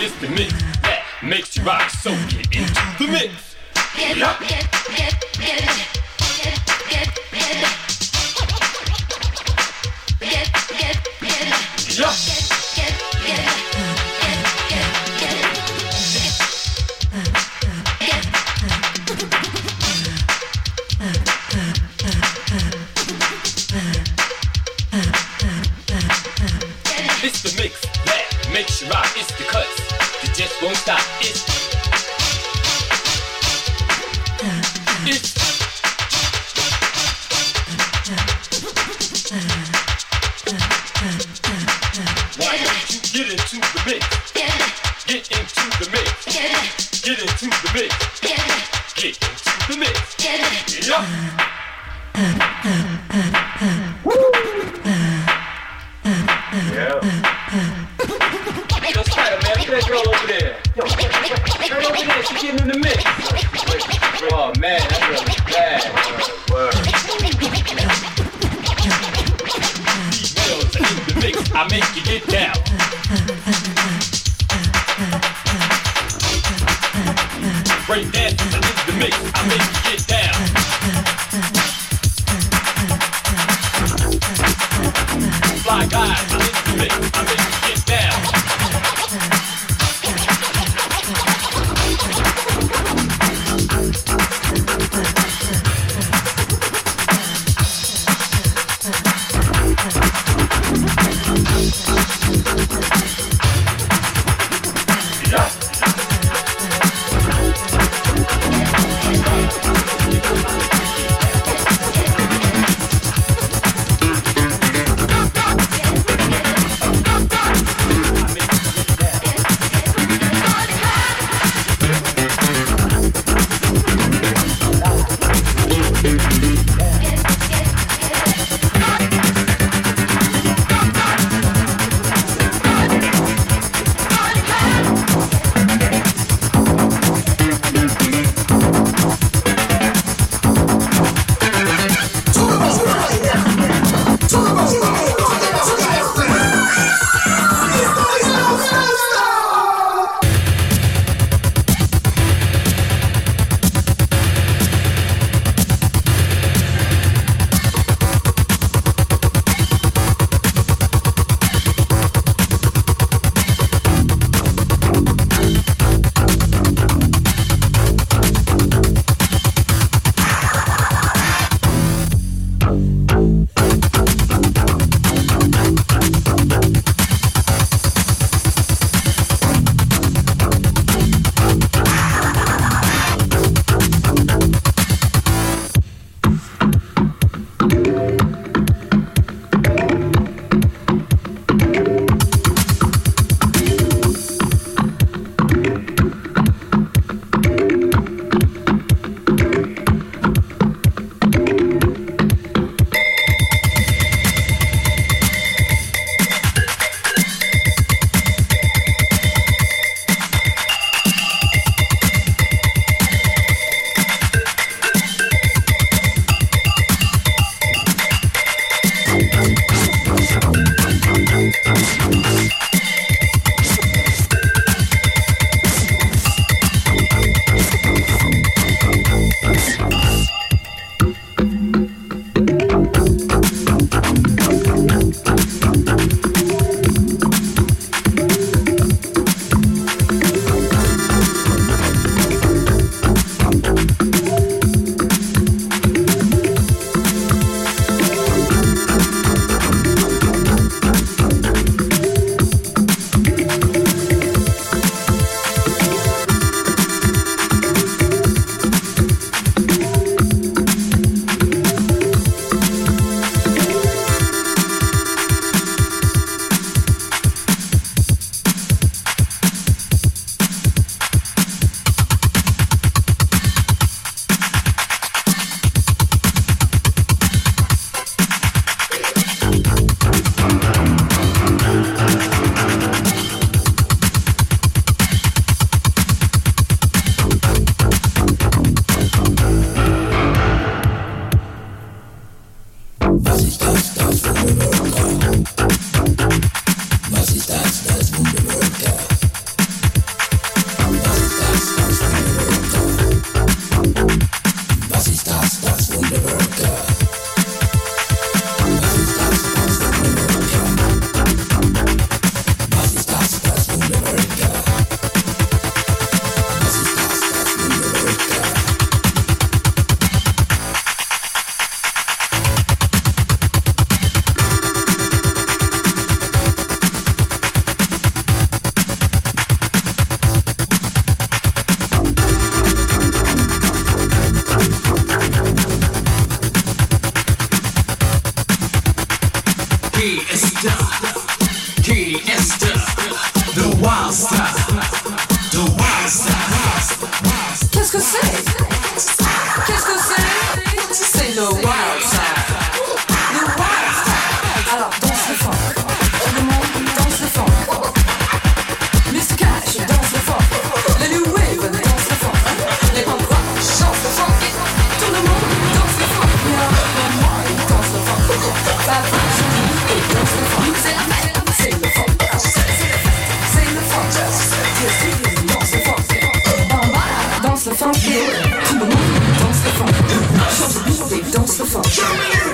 It's the mix that makes you rock, so get into the mix. Get up, get, get, get it. God, I live to make, I make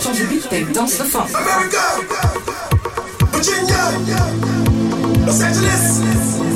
change de beat, t'es dans le fond. America, Virginia, Los Angeles.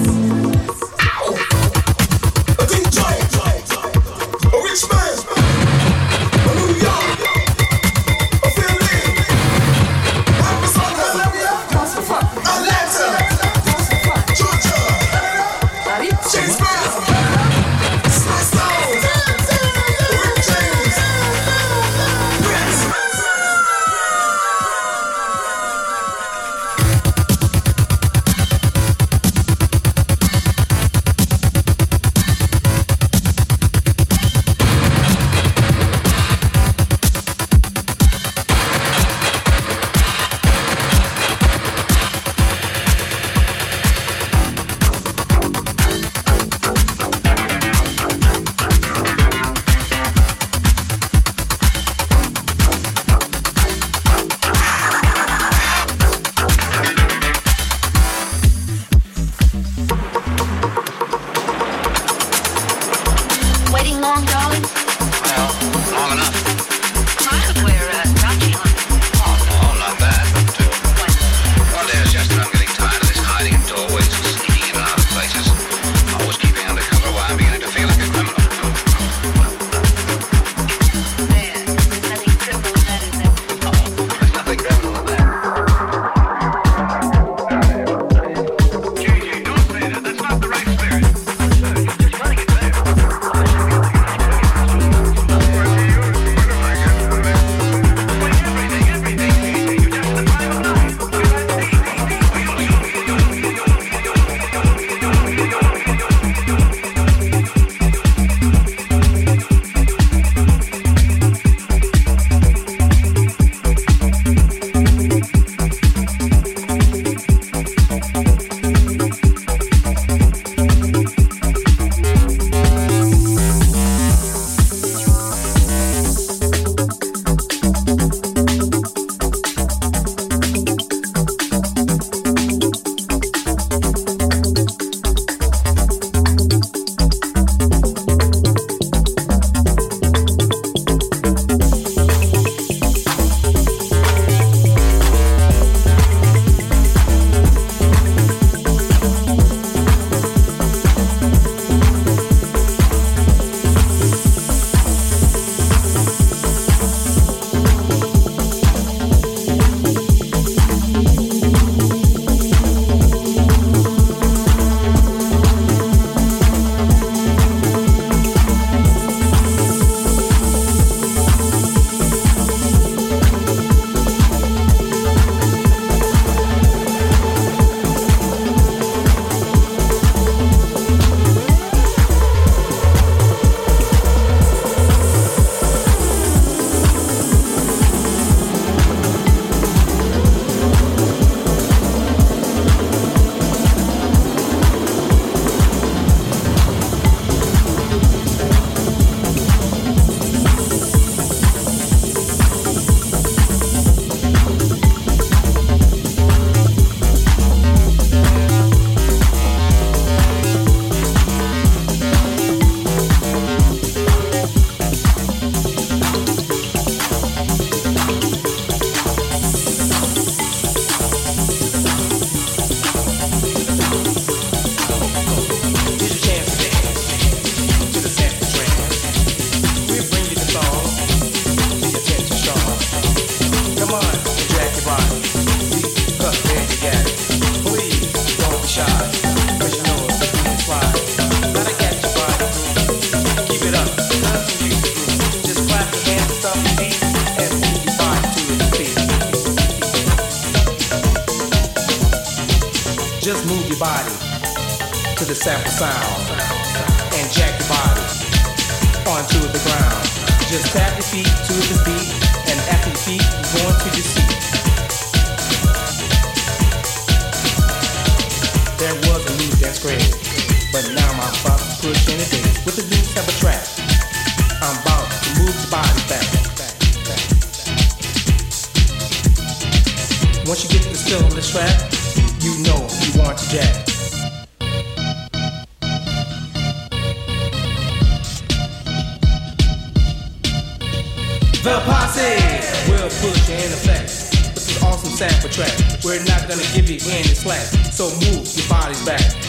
The posse will push and effect. This is awesome sample track. We're not gonna give you any slack. So move your bodies back.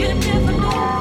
You never know.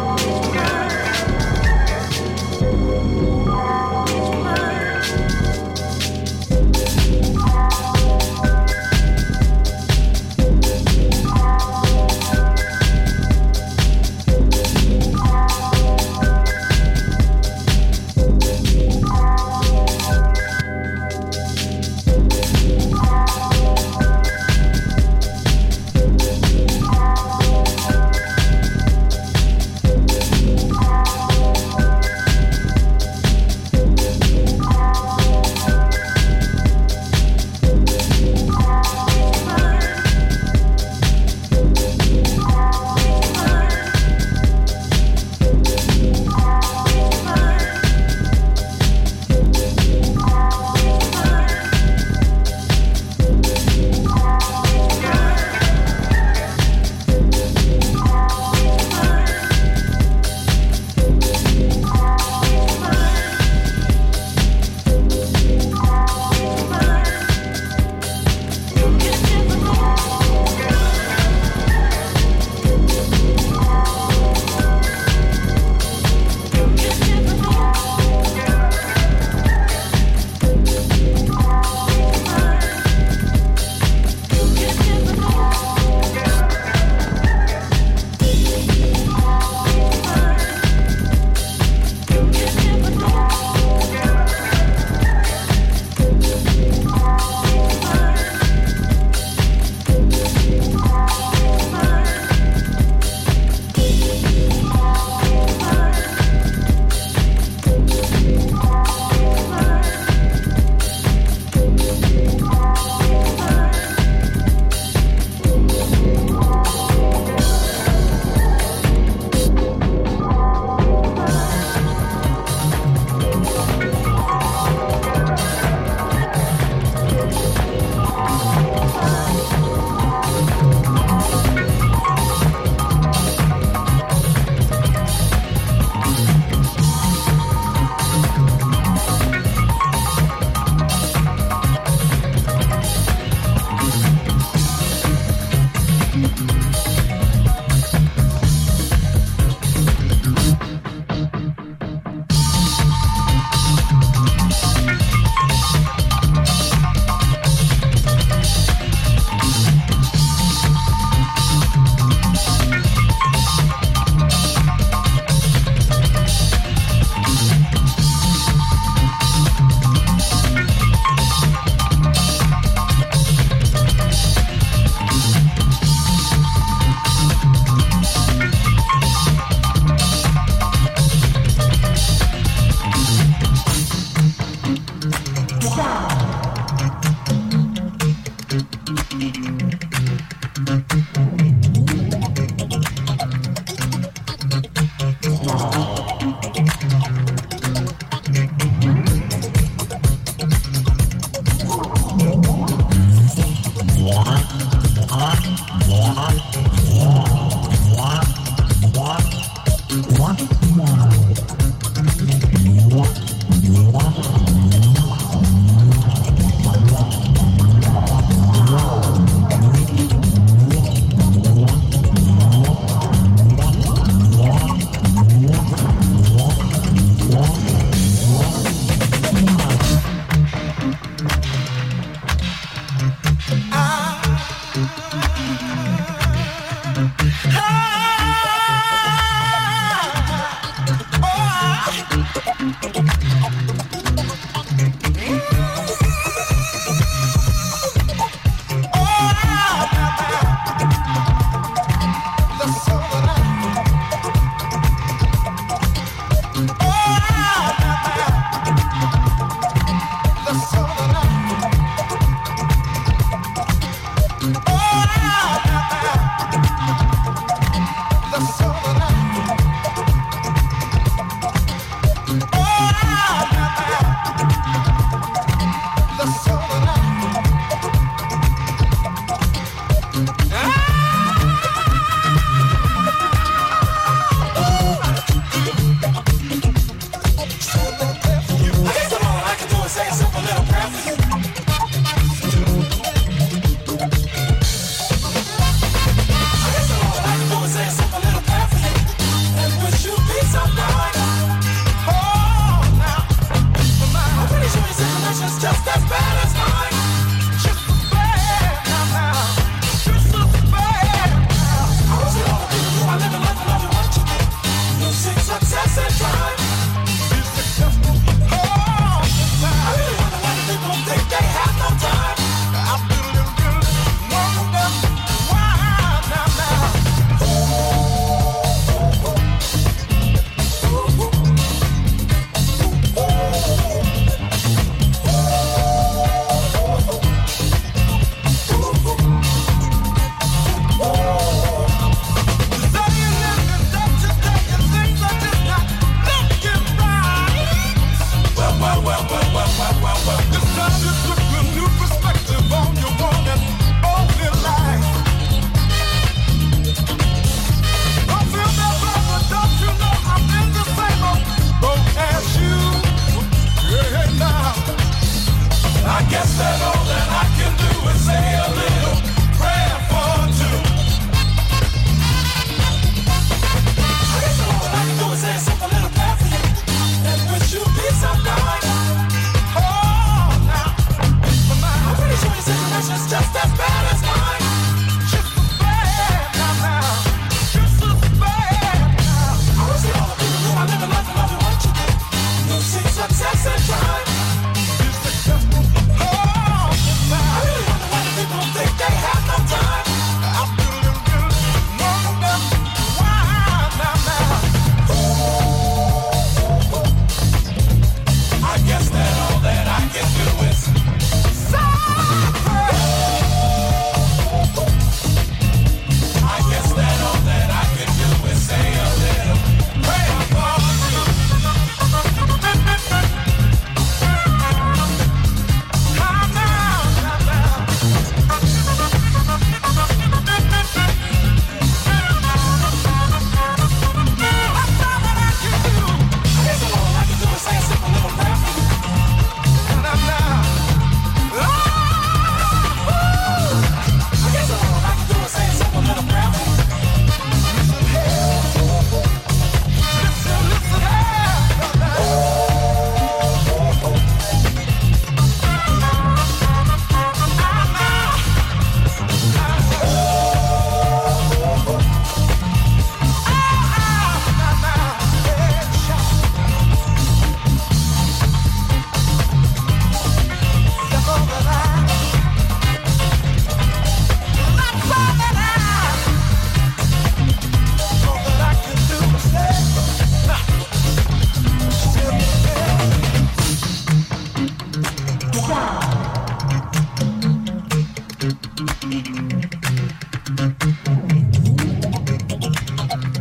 Thank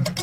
you.